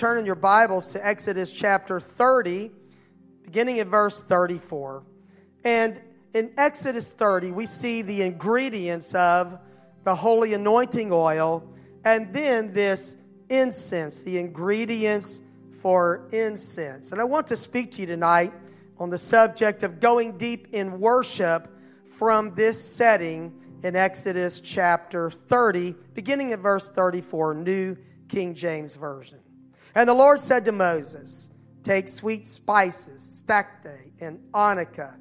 turn in your Bibles to Exodus chapter 30, beginning at verse 34. And in Exodus 30, we see the ingredients of the holy anointing oil and then this incense, the ingredients for incense. And I want to speak to you tonight on the subject of going deep in worship from this setting in Exodus chapter 30, beginning at verse 34, New King James Version. And the Lord said to Moses, Take sweet spices, stacte and onycha,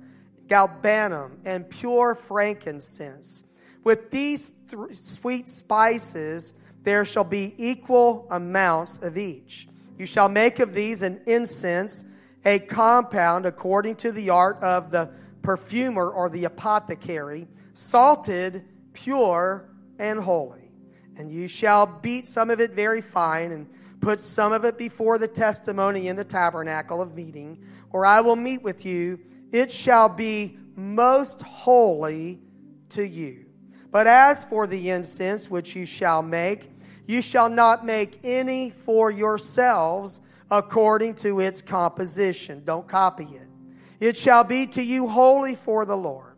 galbanum, and pure frankincense. With these th- sweet spices, there shall be equal amounts of each. You shall make of these an incense, a compound according to the art of the perfumer or the apothecary, salted, pure, and holy. And you shall beat some of it very fine and put some of it before the testimony in the tabernacle of meeting, or I will meet with you. It shall be most holy to you. But as for the incense which you shall make, you shall not make any for yourselves according to its composition. Don't copy it. It shall be to you holy for the Lord.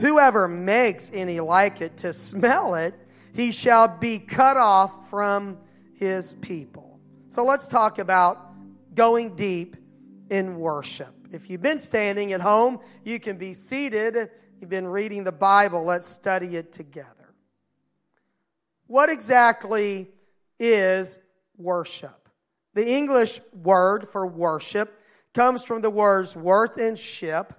Whoever makes any like it to smell it, he shall be cut off from his people. So let's talk about going deep in worship. If you've been standing at home, you can be seated. You've been reading the Bible. Let's study it together. What exactly is worship? The English word for worship comes from the words worth and ship.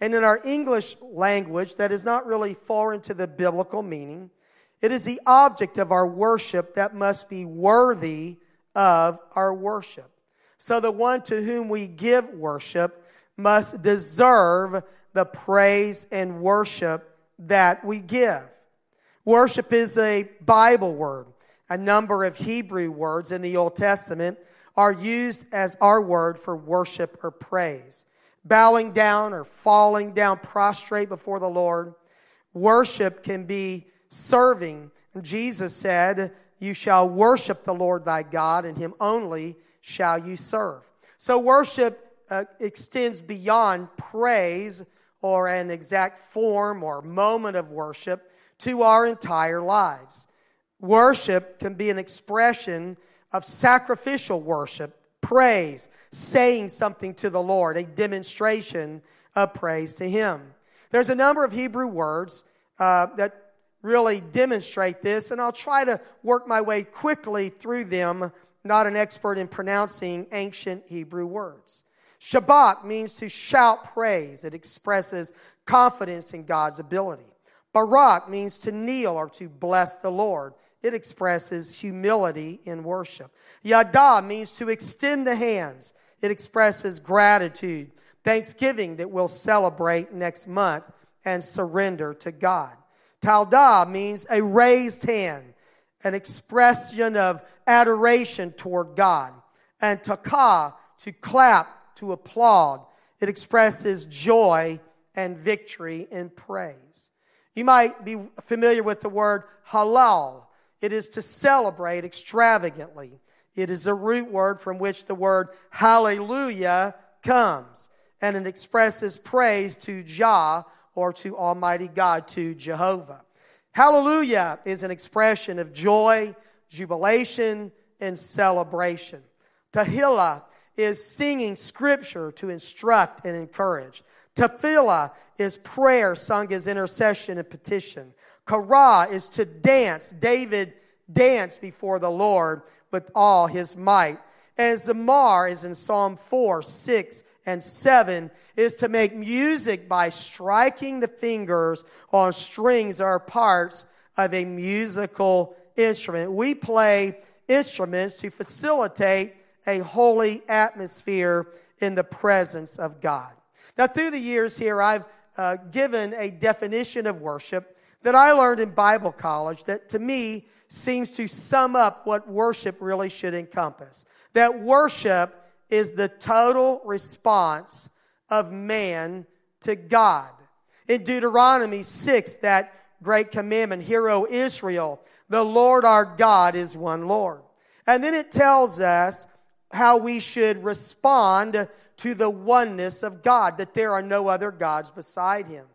And in our English language, that is not really foreign to the biblical meaning. It is the object of our worship that must be worthy of our worship. So the one to whom we give worship must deserve the praise and worship that we give. Worship is a Bible word. A number of Hebrew words in the Old Testament are used as our word for worship or praise. Bowing down or falling down prostrate before the Lord. Worship can be serving. And Jesus said, You shall worship the Lord thy God, and him only shall you serve. So worship uh, extends beyond praise or an exact form or moment of worship to our entire lives. Worship can be an expression of sacrificial worship, praise, saying something to the Lord, a demonstration of praise to Him. There's a number of Hebrew words uh, that really demonstrate this, and I'll try to work my way quickly through them, not an expert in pronouncing ancient Hebrew words. Shabach means to shout praise. It expresses confidence in God's ability. Barak means to kneel or to bless the Lord. It expresses humility in worship. Yada means to extend the hands. It expresses gratitude, thanksgiving that we'll celebrate next month and surrender to God. Talda means a raised hand, an expression of adoration toward God. And taka, to clap, to applaud. It expresses joy and victory in praise. You might be familiar with the word halal. It is to celebrate extravagantly. It is a root word from which the word hallelujah comes, and it expresses praise to Jah or to Almighty God, to Jehovah. Hallelujah is an expression of joy, jubilation, and celebration. Tehillah is singing scripture to instruct and encourage. Tefillah is prayer sung as intercession and petition. Kara is to dance. David danced before the Lord with all his might. And Zamar is in Psalm 4, 6, and 7 is to make music by striking the fingers on strings or parts of a musical instrument. We play instruments to facilitate a holy atmosphere in the presence of God. Now, through the years here, I've uh, given a definition of worship that I learned in Bible college that to me seems to sum up what worship really should encompass. That worship is the total response of man to God. In Deuteronomy 6, that great commandment, Hear, O Israel, the Lord our God is one Lord. And then it tells us how we should respond to the oneness of God, that there are no other gods beside him.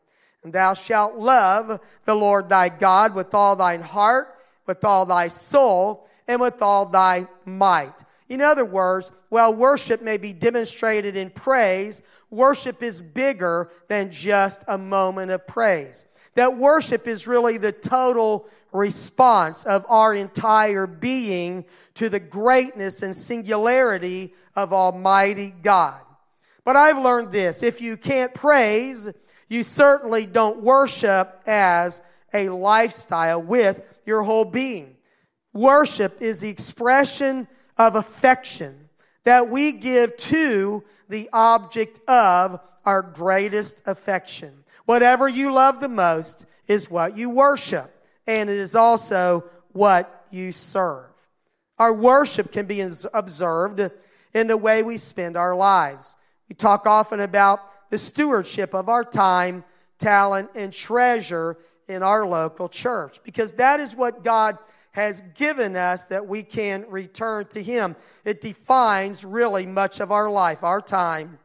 And thou shalt love the Lord thy God with all thine heart, with all thy soul, and with all thy might. In other words, while worship may be demonstrated in praise, worship is bigger than just a moment of praise. That worship is really the total response of our entire being to the greatness and singularity of Almighty God. But I've learned this if you can't praise, you certainly don't worship as a lifestyle with your whole being. Worship is the expression of affection that we give to the object of our greatest affection. Whatever you love the most is what you worship, and it is also what you serve. Our worship can be observed in the way we spend our lives. We talk often about the stewardship of our time, talent, and treasure in our local church because that is what God has given us that we can return to Him. It defines really much of our life, our time,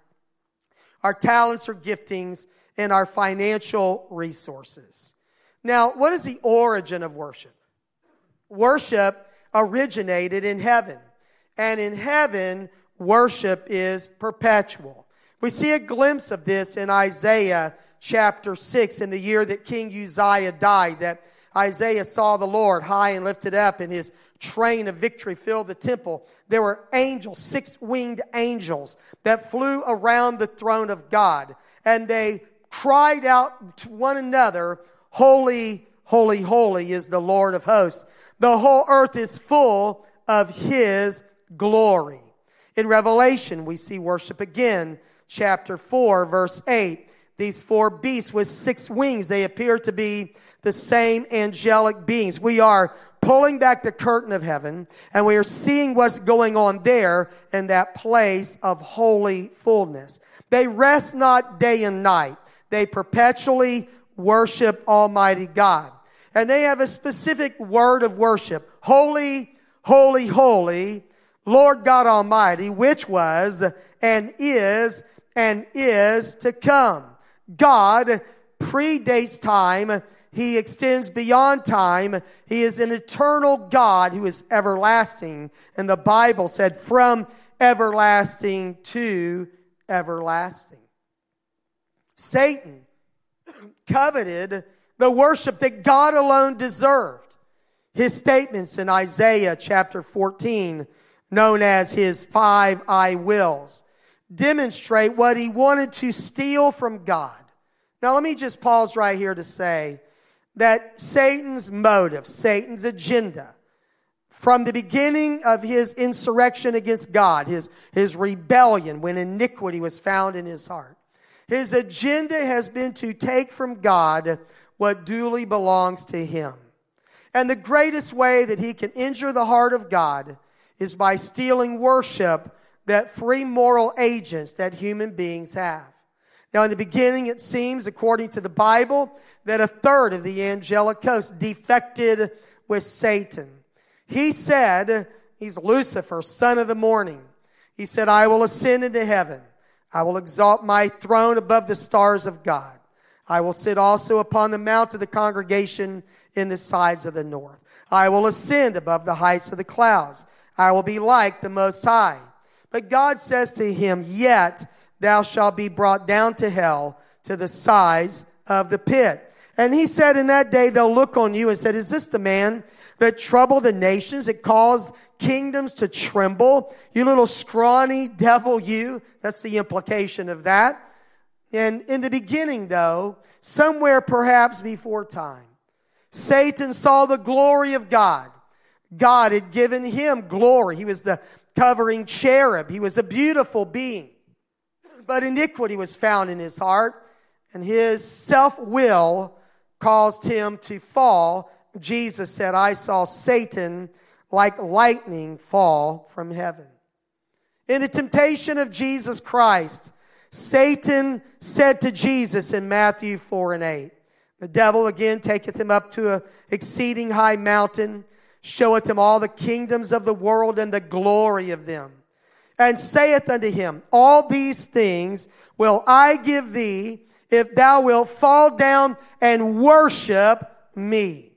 our talents or giftings, and our financial resources. Now, what is the origin of worship? Worship originated in heaven, and in heaven, worship is perpetual. We see a glimpse of this in Isaiah chapter 6 in the year that King Uzziah died, that Isaiah saw the Lord high and lifted up, and his train of victory filled the temple. There were angels, six winged angels, that flew around the throne of God, and they cried out to one another, Holy, holy, holy is the Lord of hosts. The whole earth is full of his glory. In Revelation, we see worship again, chapter 4, verse 8. These four beasts with six wings, they appear to be the same angelic beings. We are pulling back the curtain of heaven and we are seeing what's going on there in that place of holy fullness. They rest not day and night. They perpetually worship Almighty God. And they have a specific word of worship. Holy, holy, holy, Lord God Almighty, which was and is and is to come. God predates time he extends beyond time. He is an eternal God who is everlasting. And the Bible said, from everlasting to everlasting. Satan coveted the worship that God alone deserved. His statements in Isaiah chapter 14, known as his five I wills, demonstrate what he wanted to steal from God. Now, let me just pause right here to say that Satan's motive, Satan's agenda, from the beginning of his insurrection against God, his, his rebellion when iniquity was found in his heart, his agenda has been to take from God what duly belongs to him. And the greatest way that he can injure the heart of God is by stealing worship that free moral agents that human beings have. Now, in the beginning, it seems, according to the Bible, that a third of the angelic host defected with Satan. He said, He's Lucifer, son of the morning. He said, I will ascend into heaven. I will exalt my throne above the stars of God. I will sit also upon the mount of the congregation in the sides of the north. I will ascend above the heights of the clouds. I will be like the Most High. But God says to him, Yet thou shalt be brought down to hell to the size of the pit. And he said, in that day they'll look on you and said, is this the man that troubled the nations, that caused kingdoms to tremble? You little scrawny devil, you. That's the implication of that. And in the beginning, though, somewhere perhaps before time, Satan saw the glory of God. God had given him glory. He was the covering cherub. He was a beautiful being but iniquity was found in his heart, and his self will caused him to fall. Jesus said, I saw Satan like lightning fall from heaven. In the temptation of Jesus Christ, Satan said to Jesus in Matthew 4 and 8, The devil again taketh him up to an exceeding high mountain, showeth him all the kingdoms of the world and the glory of them and saith unto him, All these things will I give thee if thou wilt fall down and worship me.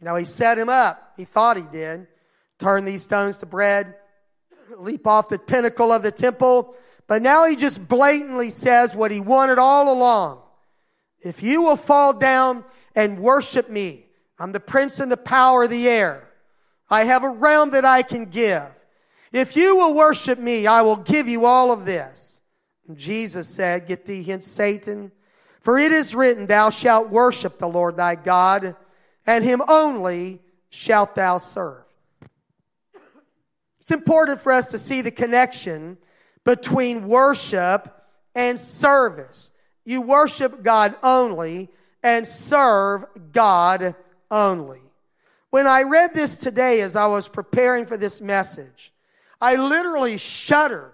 Now he set him up. He thought he did. Turn these stones to bread, leap off the pinnacle of the temple. But now he just blatantly says what he wanted all along. If you will fall down and worship me, I'm the prince and the power of the air. I have a realm that I can give. If you will worship me, I will give you all of this. And Jesus said, Get thee hence, Satan. For it is written, Thou shalt worship the Lord thy God, and him only shalt thou serve. It's important for us to see the connection between worship and service. You worship God only and serve God only. When I read this today as I was preparing for this message, I literally shuddered.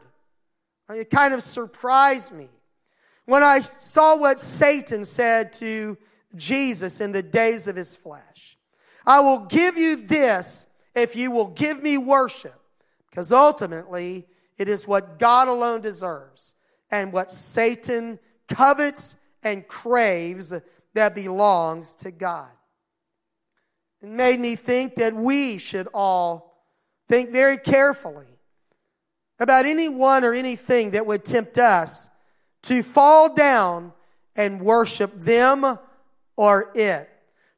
It kind of surprised me when I saw what Satan said to Jesus in the days of his flesh. I will give you this if you will give me worship, because ultimately it is what God alone deserves and what Satan covets and craves that belongs to God. It made me think that we should all think very carefully about anyone or anything that would tempt us to fall down and worship them or it.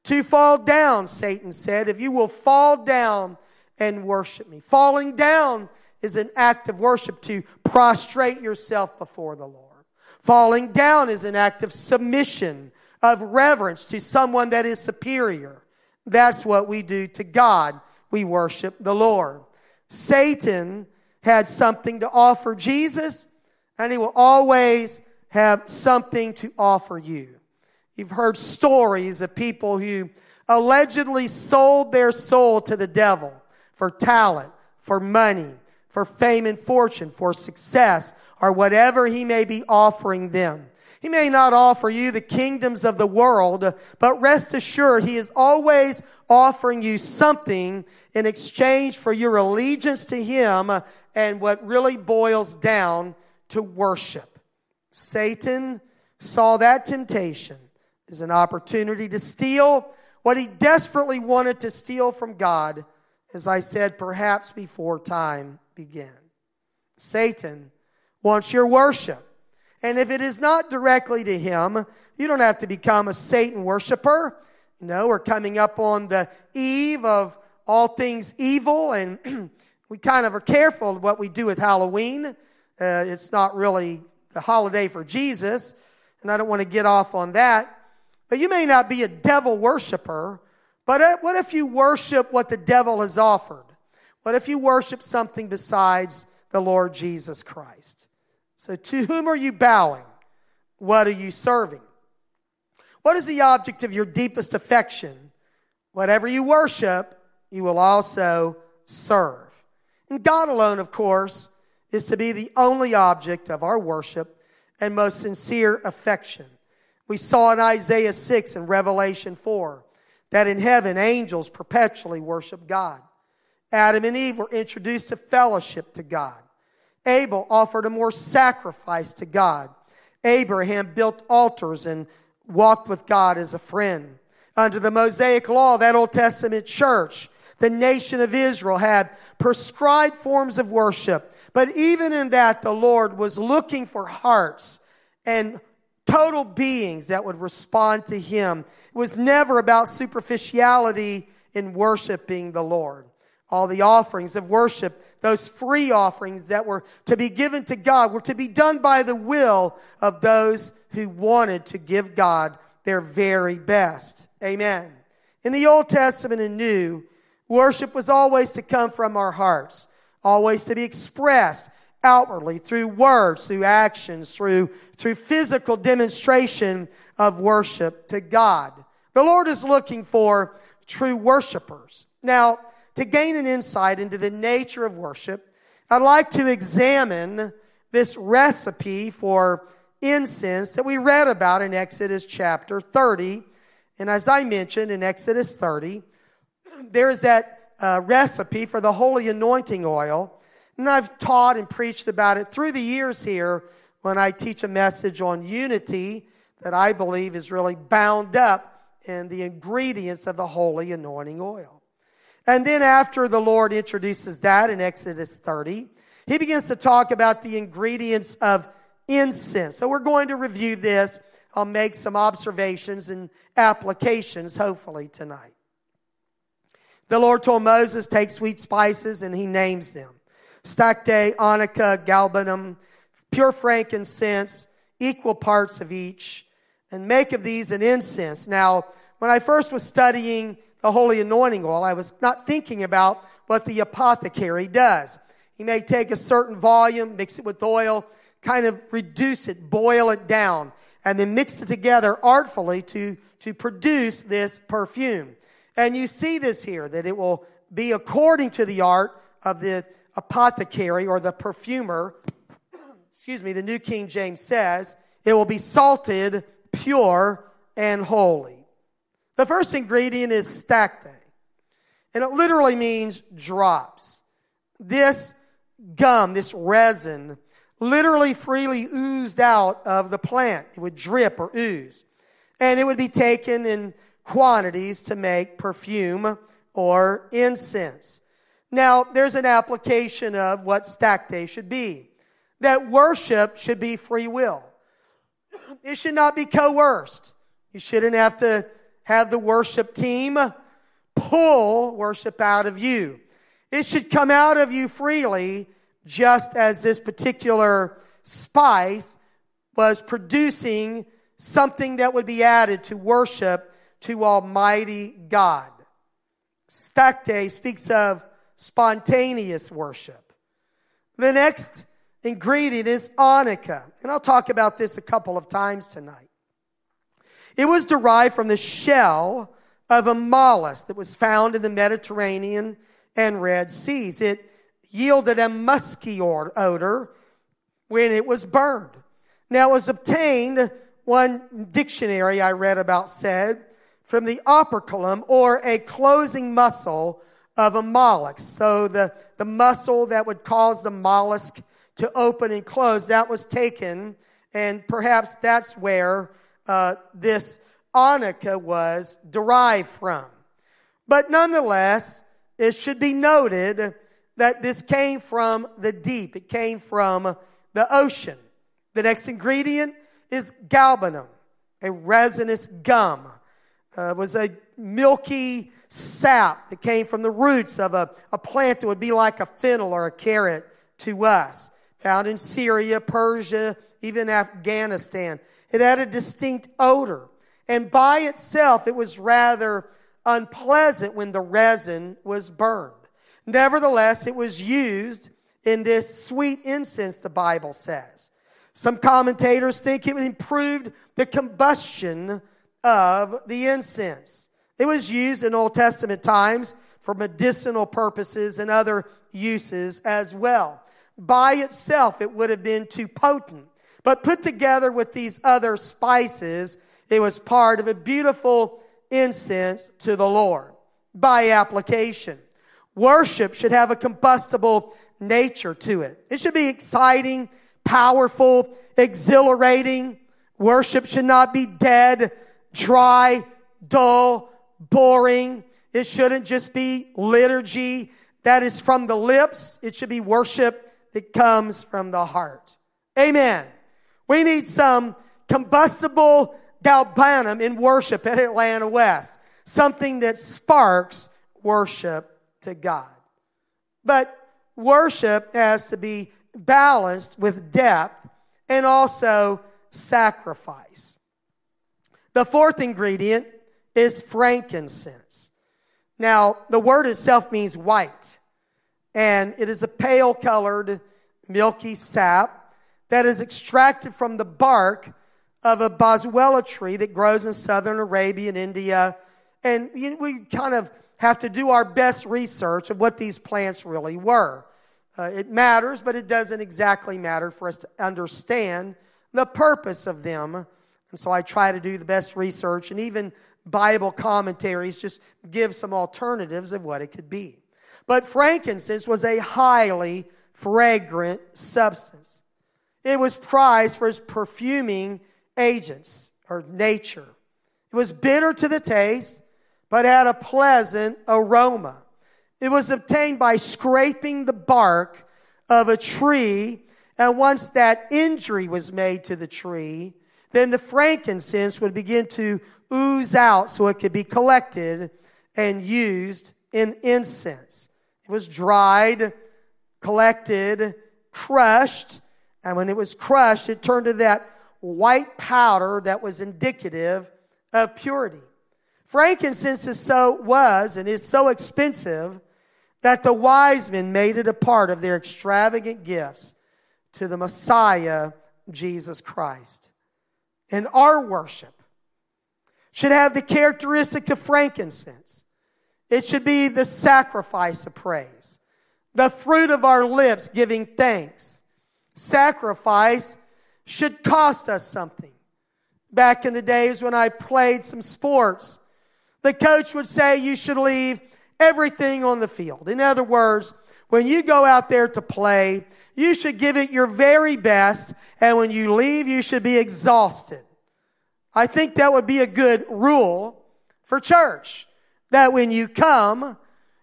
To fall down, Satan said, if you will fall down and worship me. Falling down is an act of worship to prostrate yourself before the Lord. Falling down is an act of submission, of reverence to someone that is superior. That's what we do to God. We worship the Lord. Satan had something to offer Jesus, and he will always have something to offer you. You've heard stories of people who allegedly sold their soul to the devil for talent, for money, for fame and fortune, for success, or whatever he may be offering them. He may not offer you the kingdoms of the world, but rest assured he is always offering you something in exchange for your allegiance to him and what really boils down to worship. Satan saw that temptation as an opportunity to steal what he desperately wanted to steal from God, as I said, perhaps before time began. Satan wants your worship. And if it is not directly to him, you don't have to become a Satan worshiper. You know, we're coming up on the eve of all things evil, and we kind of are careful what we do with Halloween. Uh, it's not really the holiday for Jesus, and I don't want to get off on that. But you may not be a devil worshiper, but uh, what if you worship what the devil has offered? What if you worship something besides the Lord Jesus Christ? So, to whom are you bowing? What are you serving? What is the object of your deepest affection? Whatever you worship, you will also serve. And God alone, of course, is to be the only object of our worship and most sincere affection. We saw in Isaiah 6 and Revelation 4 that in heaven angels perpetually worship God. Adam and Eve were introduced to fellowship to God. Abel offered a more sacrifice to God. Abraham built altars and walked with God as a friend. Under the Mosaic law, that Old Testament church, the nation of Israel had prescribed forms of worship. But even in that, the Lord was looking for hearts and total beings that would respond to Him. It was never about superficiality in worshiping the Lord. All the offerings of worship, those free offerings that were to be given to God, were to be done by the will of those who wanted to give God their very best. Amen. In the Old Testament and New, Worship was always to come from our hearts, always to be expressed outwardly through words, through actions, through, through physical demonstration of worship to God. The Lord is looking for true worshipers. Now, to gain an insight into the nature of worship, I'd like to examine this recipe for incense that we read about in Exodus chapter 30. And as I mentioned in Exodus 30, there is that uh, recipe for the holy anointing oil. And I've taught and preached about it through the years here when I teach a message on unity that I believe is really bound up in the ingredients of the holy anointing oil. And then after the Lord introduces that in Exodus 30, he begins to talk about the ingredients of incense. So we're going to review this. I'll make some observations and applications, hopefully, tonight. The Lord told Moses, take sweet spices, and he names them. Stacte, onycha, galbanum, pure frankincense, equal parts of each, and make of these an incense. Now, when I first was studying the holy anointing oil, I was not thinking about what the apothecary does. He may take a certain volume, mix it with oil, kind of reduce it, boil it down, and then mix it together artfully to, to produce this perfume. And you see this here, that it will be according to the art of the apothecary or the perfumer. Excuse me, the New King James says, it will be salted, pure, and holy. The first ingredient is stacte, and it literally means drops. This gum, this resin, literally freely oozed out of the plant. It would drip or ooze. And it would be taken in quantities to make perfume or incense. Now, there's an application of what stacte should be. That worship should be free will. It should not be coerced. You shouldn't have to have the worship team pull worship out of you. It should come out of you freely, just as this particular spice was producing something that would be added to worship to Almighty God. Stacte speaks of spontaneous worship. The next ingredient is onycha, and I'll talk about this a couple of times tonight. It was derived from the shell of a mollusk that was found in the Mediterranean and Red Seas. It yielded a musky odor when it was burned. Now, it was obtained, one dictionary I read about said, from the operculum or a closing muscle of a mollusk. So the, the muscle that would cause the mollusk to open and close, that was taken, and perhaps that's where uh, this onycha was derived from. But nonetheless, it should be noted that this came from the deep. It came from the ocean. The next ingredient is galbanum, a resinous gum. Uh, was a milky sap that came from the roots of a, a plant that would be like a fennel or a carrot to us. Found in Syria, Persia, even Afghanistan. It had a distinct odor. And by itself, it was rather unpleasant when the resin was burned. Nevertheless, it was used in this sweet incense, the Bible says. Some commentators think it improved the combustion of the incense. It was used in Old Testament times for medicinal purposes and other uses as well. By itself, it would have been too potent. But put together with these other spices, it was part of a beautiful incense to the Lord by application. Worship should have a combustible nature to it. It should be exciting, powerful, exhilarating. Worship should not be dead, dry, dull, boring. It shouldn't just be liturgy that is from the lips. It should be worship that comes from the heart. Amen. We need some combustible galbanum in worship at Atlanta West. Something that sparks worship to God. But worship has to be balanced with depth and also sacrifice. The fourth ingredient is frankincense. Now, the word itself means white, and it is a pale colored, milky sap that is extracted from the bark of a boswellia tree that grows in southern Arabia and India. And we kind of have to do our best research of what these plants really were. Uh, it matters, but it doesn't exactly matter for us to understand the purpose of them. And so I try to do the best research, and even Bible commentaries just give some alternatives of what it could be. But frankincense was a highly fragrant substance. It was prized for its perfuming agents or nature. It was bitter to the taste, but had a pleasant aroma. It was obtained by scraping the bark of a tree, and once that injury was made to the tree, then the frankincense would begin to ooze out so it could be collected and used in incense. It was dried, collected, crushed, and when it was crushed, it turned to that white powder that was indicative of purity. Frankincense is so was and is so expensive that the wise men made it a part of their extravagant gifts to the Messiah, Jesus Christ. And our worship should have the characteristic of frankincense. It should be the sacrifice of praise, the fruit of our lips giving thanks. Sacrifice should cost us something. Back in the days when I played some sports, the coach would say you should leave everything on the field. In other words, when you go out there to play, you should give it your very best, and when you leave, you should be exhausted. I think that would be a good rule for church. That when you come,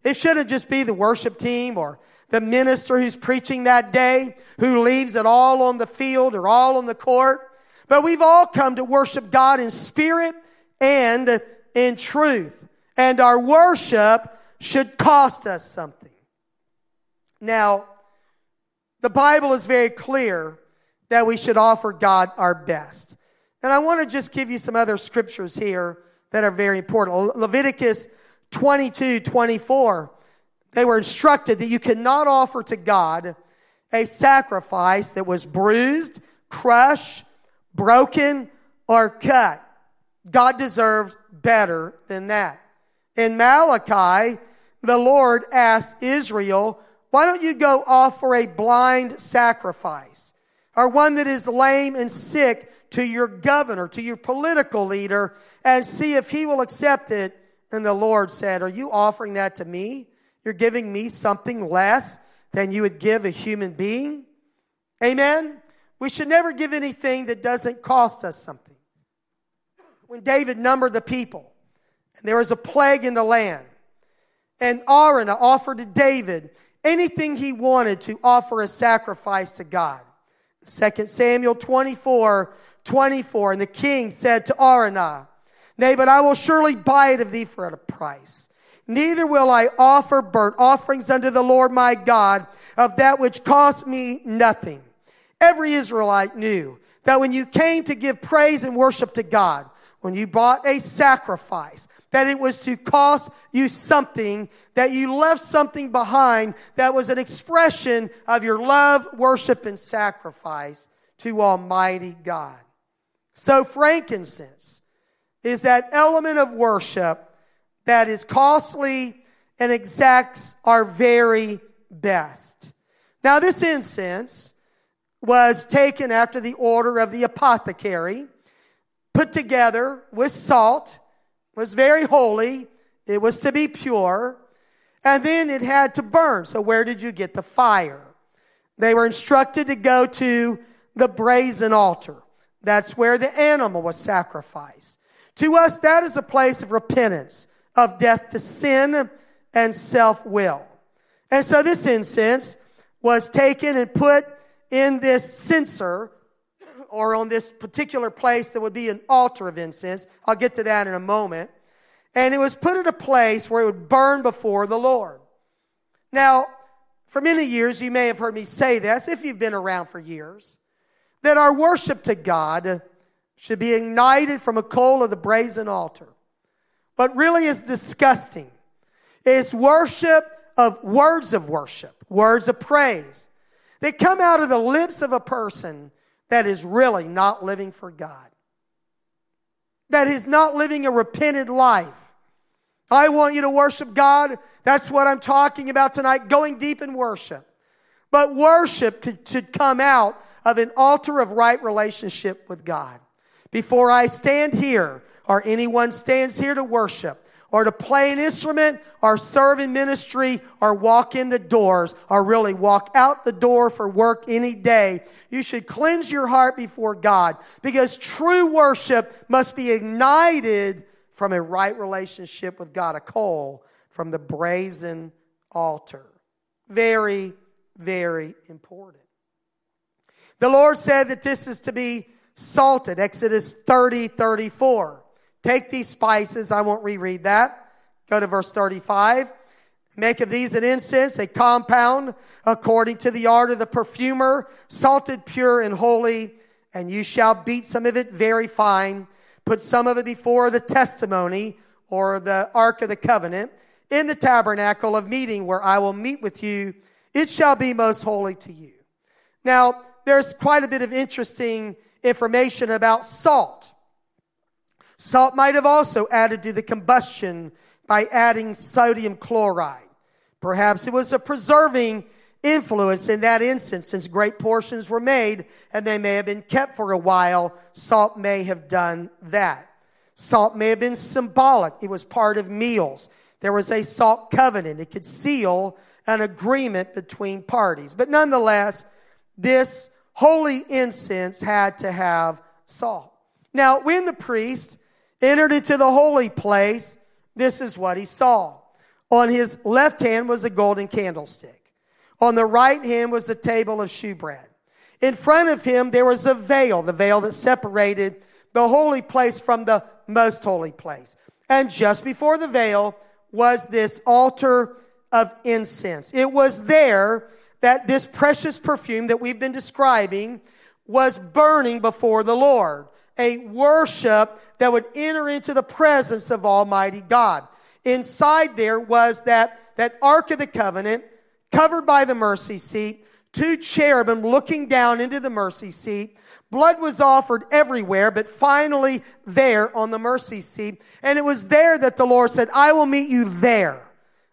it shouldn't just be the worship team or the minister who's preaching that day who leaves it all on the field or all on the court. But we've all come to worship God in spirit and in truth. And our worship should cost us something. Now, the Bible is very clear that we should offer God our best. And I want to just give you some other scriptures here that are very important. Leviticus 22, 24, they were instructed that you cannot offer to God a sacrifice that was bruised, crushed, broken, or cut. God deserved better than that. In Malachi, the Lord asked Israel, why don't you go offer a blind sacrifice or one that is lame and sick to your governor, to your political leader, and see if he will accept it and the Lord said, Are you offering that to me? You're giving me something less than you would give a human being? Amen? We should never give anything that doesn't cost us something. When David numbered the people, and there was a plague in the land, and Araunah offered to David anything he wanted to offer a sacrifice to God. 2 Samuel 24, 24, and the king said to Araunah, Nay, but I will surely buy it of thee for a price. Neither will I offer burnt offerings unto the Lord my God of that which cost me nothing. Every Israelite knew that when you came to give praise and worship to God, when you bought a sacrifice, that it was to cost you something, that you left something behind that was an expression of your love, worship, and sacrifice to Almighty God. So frankincense is that element of worship that is costly and exacts our very best. Now, this incense was taken after the order of the apothecary, put together with salt, was very holy, it was to be pure, and then it had to burn. So, where did you get the fire? They were instructed to go to the brazen altar. That's where the animal was sacrificed. To us, that is a place of repentance, of death to sin and self will. And so this incense was taken and put in this censer or on this particular place that would be an altar of incense. I'll get to that in a moment. And it was put at a place where it would burn before the Lord. Now, for many years, you may have heard me say this, if you've been around for years, that our worship to God should be ignited from a coal of the brazen altar. What really is disgusting is worship of words of worship, words of praise that come out of the lips of a person that is really not living for God, that is not living a repented life. I want you to worship God. That's what I'm talking about tonight, going deep in worship. But worship should come out of an altar of right relationship with God. Before I stand here or anyone stands here to worship, or to play an instrument or serve in ministry or walk in the doors or really walk out the door for work any day, you should cleanse your heart before God because true worship must be ignited from a right relationship with God, a coal from the brazen altar. Very, very important. The Lord said that this is to be salted. Exodus 30, 34. Take these spices. I won't reread that. Go to verse 35. Make of these an incense, a compound according to the art of the perfumer, salted, pure, and holy. And you shall beat some of it very fine. Put some of it before the testimony or the ark of the covenant in the tabernacle of meeting where I will meet with you. It shall be most holy to you. Now, there's quite a bit of interesting information about salt. Salt might have also added to the combustion by adding sodium chloride. Perhaps it was a preserving influence in that instance since great portions were made and they may have been kept for a while. Salt may have done that. Salt may have been symbolic. It was part of meals. There was a salt covenant. It could seal an agreement between parties. But nonetheless, this holy incense had to have salt. Now, when the priest entered into the holy place, this is what he saw. On his left hand was a golden candlestick. On the right hand was a table of shewbread. In front of him, there was a veil, the veil that separated the holy place from the most holy place. And just before the veil was this altar of incense. It was there that this precious perfume that we've been describing was burning before the Lord. A worship that would enter into the presence of Almighty God. Inside there was that, that Ark of the Covenant covered by the mercy seat, two cherubim looking down into the mercy seat. Blood was offered everywhere, but finally there on the mercy seat. And it was there that the Lord said, I will meet you there.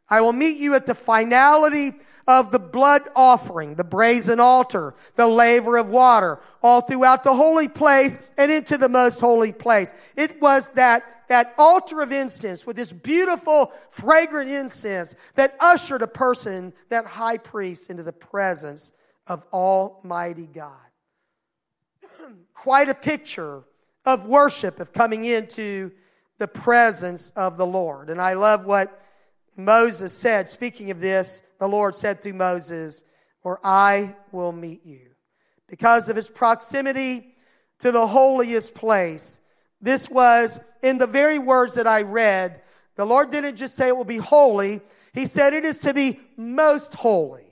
I will meet you at the finality of the blood offering, the brazen altar, the laver of water, all throughout the holy place and into the most holy place. It was that, that altar of incense with this beautiful, fragrant incense that ushered a person, that high priest, into the presence of Almighty God. Quite a picture of worship, of coming into the presence of the Lord. And I love what Moses said, speaking of this, the Lord said to Moses, or I will meet you. Because of his proximity to the holiest place, this was in the very words that I read. The Lord didn't just say it will be holy, He said it is to be most holy.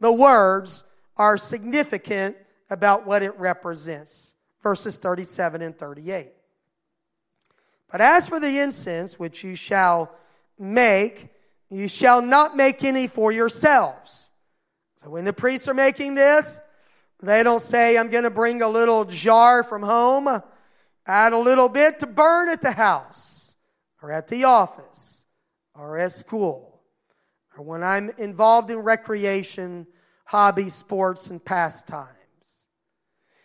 The words are significant about what it represents. Verses 37 and 38. But as for the incense which you shall make, you shall not make any for yourselves. So when the priests are making this, they don't say, I'm going to bring a little jar from home, add a little bit to burn at the house or at the office or at school or when I'm involved in recreation, hobby, sports, and pastimes.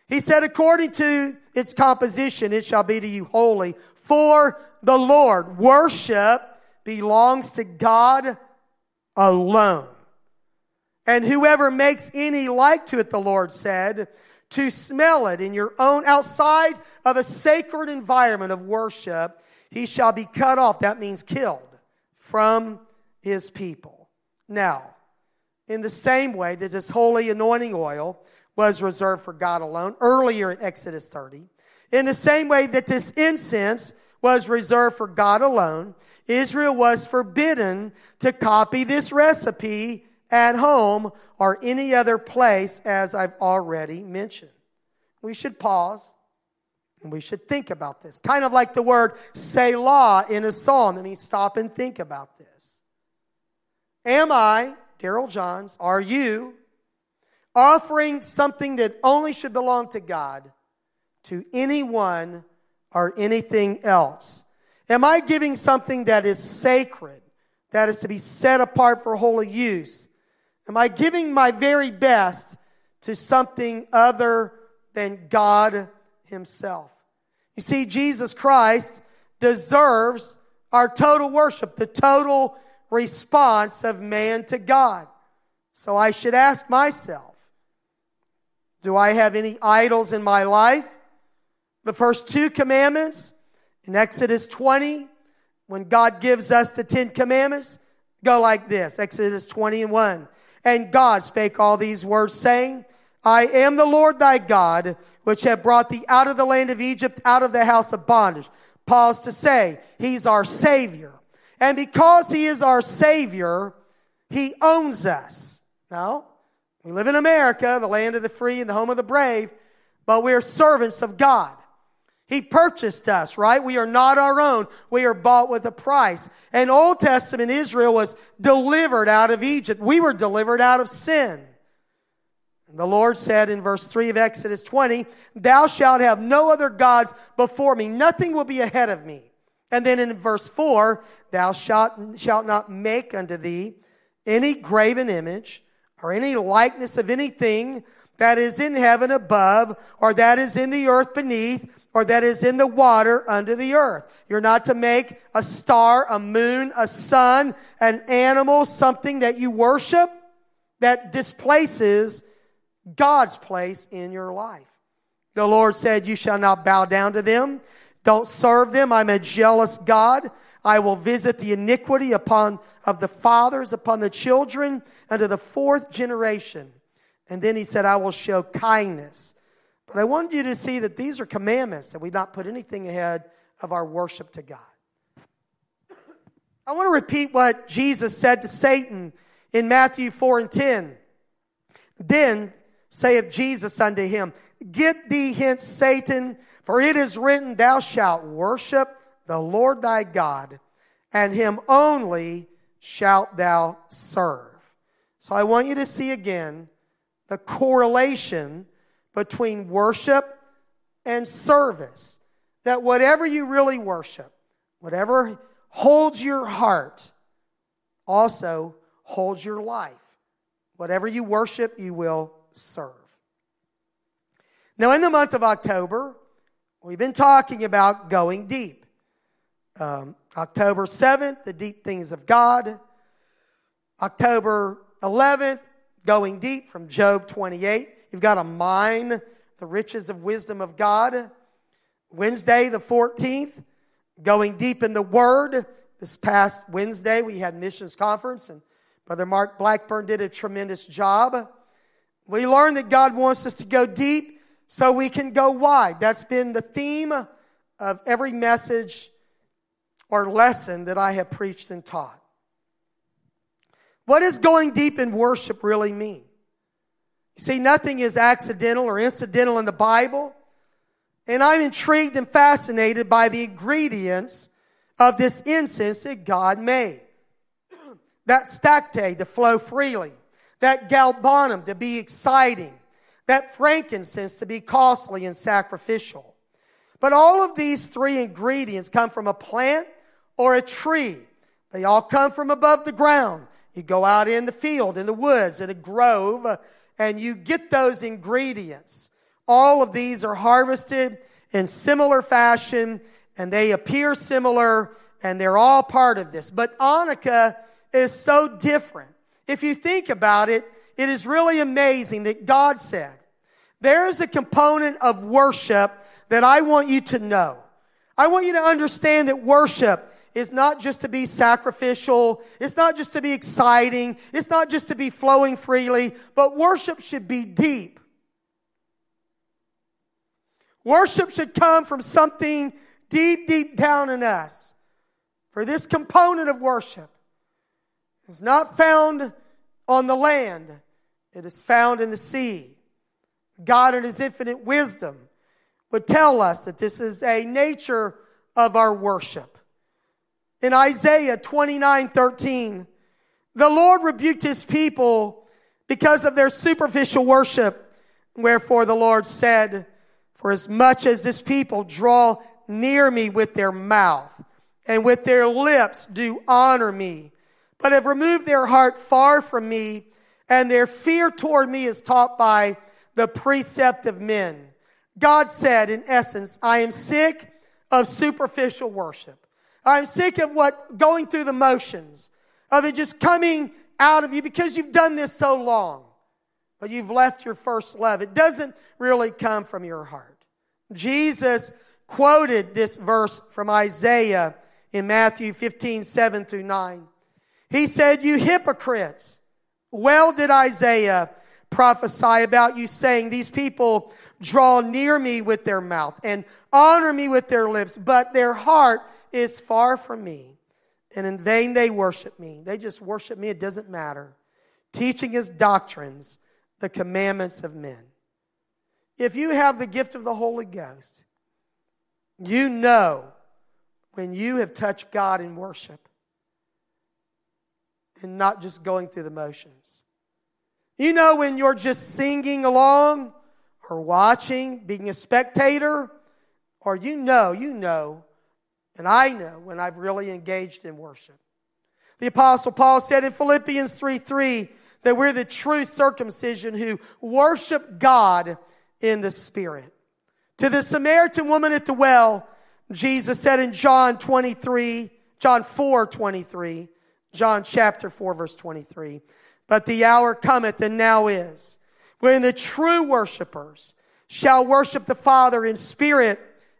He said, according to its composition, it shall be to you holy for the Lord. Worship belongs to God alone. And whoever makes any like to it, the Lord said, to smell it in your own outside of a sacred environment of worship, he shall be cut off. That means killed from his people. Now, in the same way that this holy anointing oil was reserved for God alone earlier in Exodus 30, in the same way that this incense was reserved for God alone, Israel was forbidden to copy this recipe at home or any other place, as I've already mentioned. We should pause and we should think about this. Kind of like the word Selah in a psalm. That means stop and think about this. Am I, Daryl Johns, are you offering something that only should belong to God to anyone or anything else? Am I giving something that is sacred, that is to be set apart for holy use? Am I giving my very best to something other than God Himself? You see, Jesus Christ deserves our total worship, the total response of man to God. So I should ask myself, do I have any idols in my life? The first two commandments in Exodus 20, when God gives us the Ten Commandments, go like this Exodus 20 and 1. And God spake all these words, saying, I am the Lord thy God, which have brought thee out of the land of Egypt, out of the house of bondage. Pause to say, He's our Savior. And because He is our Savior, He owns us. Now, we live in America, the land of the free and the home of the brave, but we're servants of God. He purchased us, right? We are not our own. We are bought with a price. And Old Testament Israel was delivered out of Egypt. We were delivered out of sin. And the Lord said in verse 3 of Exodus 20, Thou shalt have no other gods before me. Nothing will be ahead of me. And then in verse 4, Thou shalt, shalt not make unto thee any graven image or any likeness of anything that is in heaven above or that is in the earth beneath or that is in the water under the earth. You're not to make a star, a moon, a sun, an animal, something that you worship that displaces God's place in your life. The Lord said, You shall not bow down to them. Don't serve them. I'm a jealous God. I will visit the iniquity upon of the fathers upon the children unto the fourth generation. And then he said, I will show kindness. But I want you to see that these are commandments that we not put anything ahead of our worship to God. I want to repeat what Jesus said to Satan in Matthew 4 and 10. Then saith Jesus unto him, Get thee hence, Satan, for it is written, Thou shalt worship the Lord thy God, and him only shalt thou serve. So I want you to see again the correlation between worship and service. That whatever you really worship, whatever holds your heart, also holds your life. Whatever you worship, you will serve. Now, in the month of October, we've been talking about going deep. Um, October 7th, the deep things of God. October 11th, going deep from Job 28. You've got to mine the riches of wisdom of God. Wednesday, the 14th, going deep in the Word. This past Wednesday, we had missions conference, and Brother Mark Blackburn did a tremendous job. We learned that God wants us to go deep so we can go wide. That's been the theme of every message or lesson that I have preached and taught. What does going deep in worship really mean? You see, nothing is accidental or incidental in the Bible. And I'm intrigued and fascinated by the ingredients of this incense that God made. that stacte to flow freely that galbanum to be exciting, that frankincense to be costly and sacrificial. But all of these three ingredients come from a plant or a tree. They all come from above the ground. You go out in the field, in the woods, in a grove, and you get those ingredients. All of these are harvested in similar fashion, and they appear similar, and they're all part of this. But onycha is so different. If you think about it, it is really amazing that God said, there is a component of worship that I want you to know. I want you to understand that worship is not just to be sacrificial. It's not just to be exciting. It's not just to be flowing freely, but worship should be deep. Worship should come from something deep, deep down in us. For this component of worship is not found on the land, it is found in the sea. God, in His infinite wisdom, would tell us that this is a nature of our worship. In Isaiah 29 13, the Lord rebuked His people because of their superficial worship. Wherefore the Lord said, For as much as this people draw near me with their mouth and with their lips do honor me, but have removed their heart far from me, and their fear toward me is taught by the precept of men. God said, in essence, I am sick of superficial worship. I'm sick of what going through the motions, of it just coming out of you because you've done this so long, but you've left your first love. It doesn't really come from your heart. Jesus quoted this verse from Isaiah in Matthew 15, 7 through 9. He said, You hypocrites, well did Isaiah prophesy about you, saying, These people draw near me with their mouth and honor me with their lips, but their heart is far from me, and in vain they worship me. They just worship me, it doesn't matter. Teaching as doctrines the commandments of men. If you have the gift of the Holy Ghost, you know when you have touched God in worship and not just going through the motions. You know when you're just singing along or watching, being a spectator, or you know, you know and I know when I've really engaged in worship. The apostle Paul said in Philippians 3 3 that we're the true circumcision who worship God in the spirit. To the Samaritan woman at the well, Jesus said in John 23, John 4 23, John chapter 4 verse 23, but the hour cometh and now is when the true worshipers shall worship the Father in spirit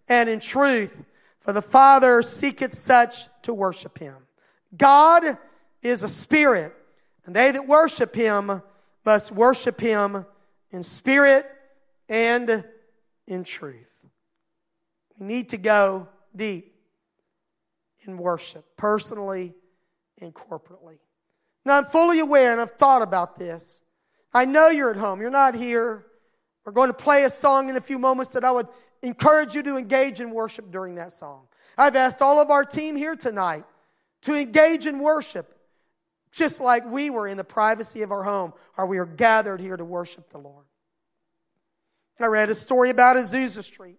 and in truth for the Father seeketh such to worship him. God is a spirit, and they that worship him must worship him in spirit and in truth. We need to go deep in worship, personally and corporately. Now, I'm fully aware, and I've thought about this. I know you're at home, you're not here. We're going to play a song in a few moments that I would encourage you to engage in worship during that song. I've asked all of our team here tonight to engage in worship, just like we were in the privacy of our home, or we are gathered here to worship the Lord. I read a story about Azusa Street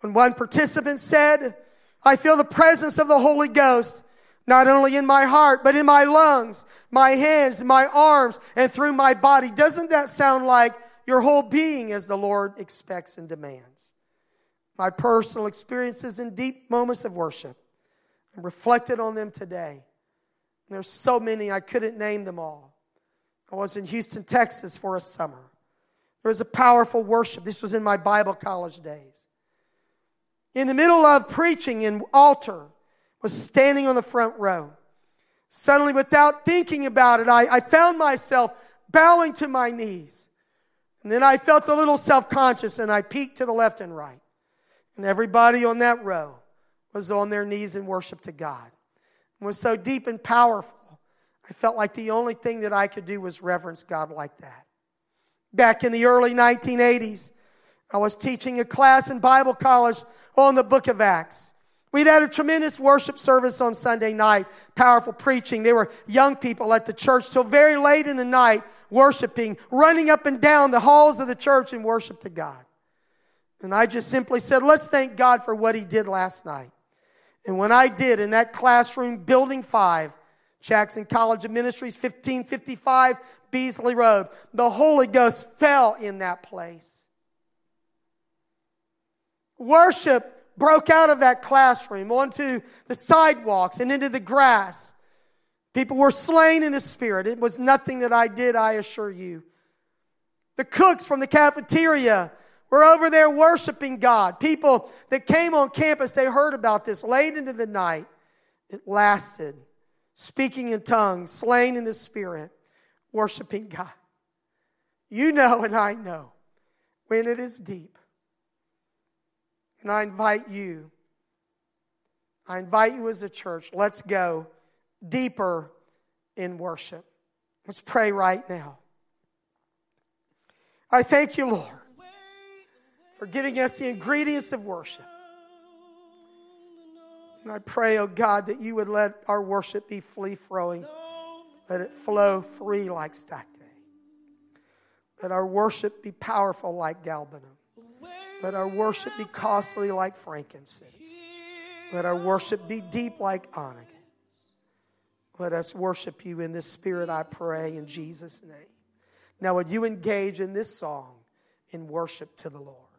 when one participant said, I feel the presence of the Holy Ghost not only in my heart, but in my lungs, my hands, my arms, and through my body. Doesn't that sound like your whole being as the Lord expects and demands? My personal experiences in deep moments of worship. I reflected on them today. There's so many, I couldn't name them all. I was in Houston, Texas for a summer. There was a powerful worship. This was in my Bible college days. In the middle of preaching in altar, was standing on the front row. Suddenly, without thinking about it, I, I found myself bowing to my knees. And then I felt a little self conscious and I peeked to the left and right. And everybody on that row was on their knees in worship to God. It was so deep and powerful. I felt like the only thing that I could do was reverence God like that. Back in the early 1980s, I was teaching a class in Bible college on the book of Acts. We'd had a tremendous worship service on Sunday night, powerful preaching. There were young people at the church till very late in the night worshiping, running up and down the halls of the church in worship to God. And I just simply said, let's thank God for what He did last night. And when I did in that classroom, Building 5, Jackson College of Ministries, 1555 Beasley Road, the Holy Ghost fell in that place. Worship broke out of that classroom onto the sidewalks and into the grass. People were slain in the spirit. It was nothing that I did, I assure you. The cooks from the cafeteria were over there worshiping God. People that came on campus, they heard about this late into the night. It lasted. Speaking in tongues, slain in the spirit, worshiping God. You know, and I know when it is deep and I invite you, I invite you as a church, let's go deeper in worship. Let's pray right now. I thank you, Lord, for giving us the ingredients of worship. And I pray, oh God, that you would let our worship be free flowing. Let it flow free like Stacte. Let our worship be powerful like galbanum. Let our worship be costly like frankincense. Let our worship be deep like onycha. Let us worship you in this spirit, I pray, in Jesus' name. Now, would you engage in this song in worship to the Lord?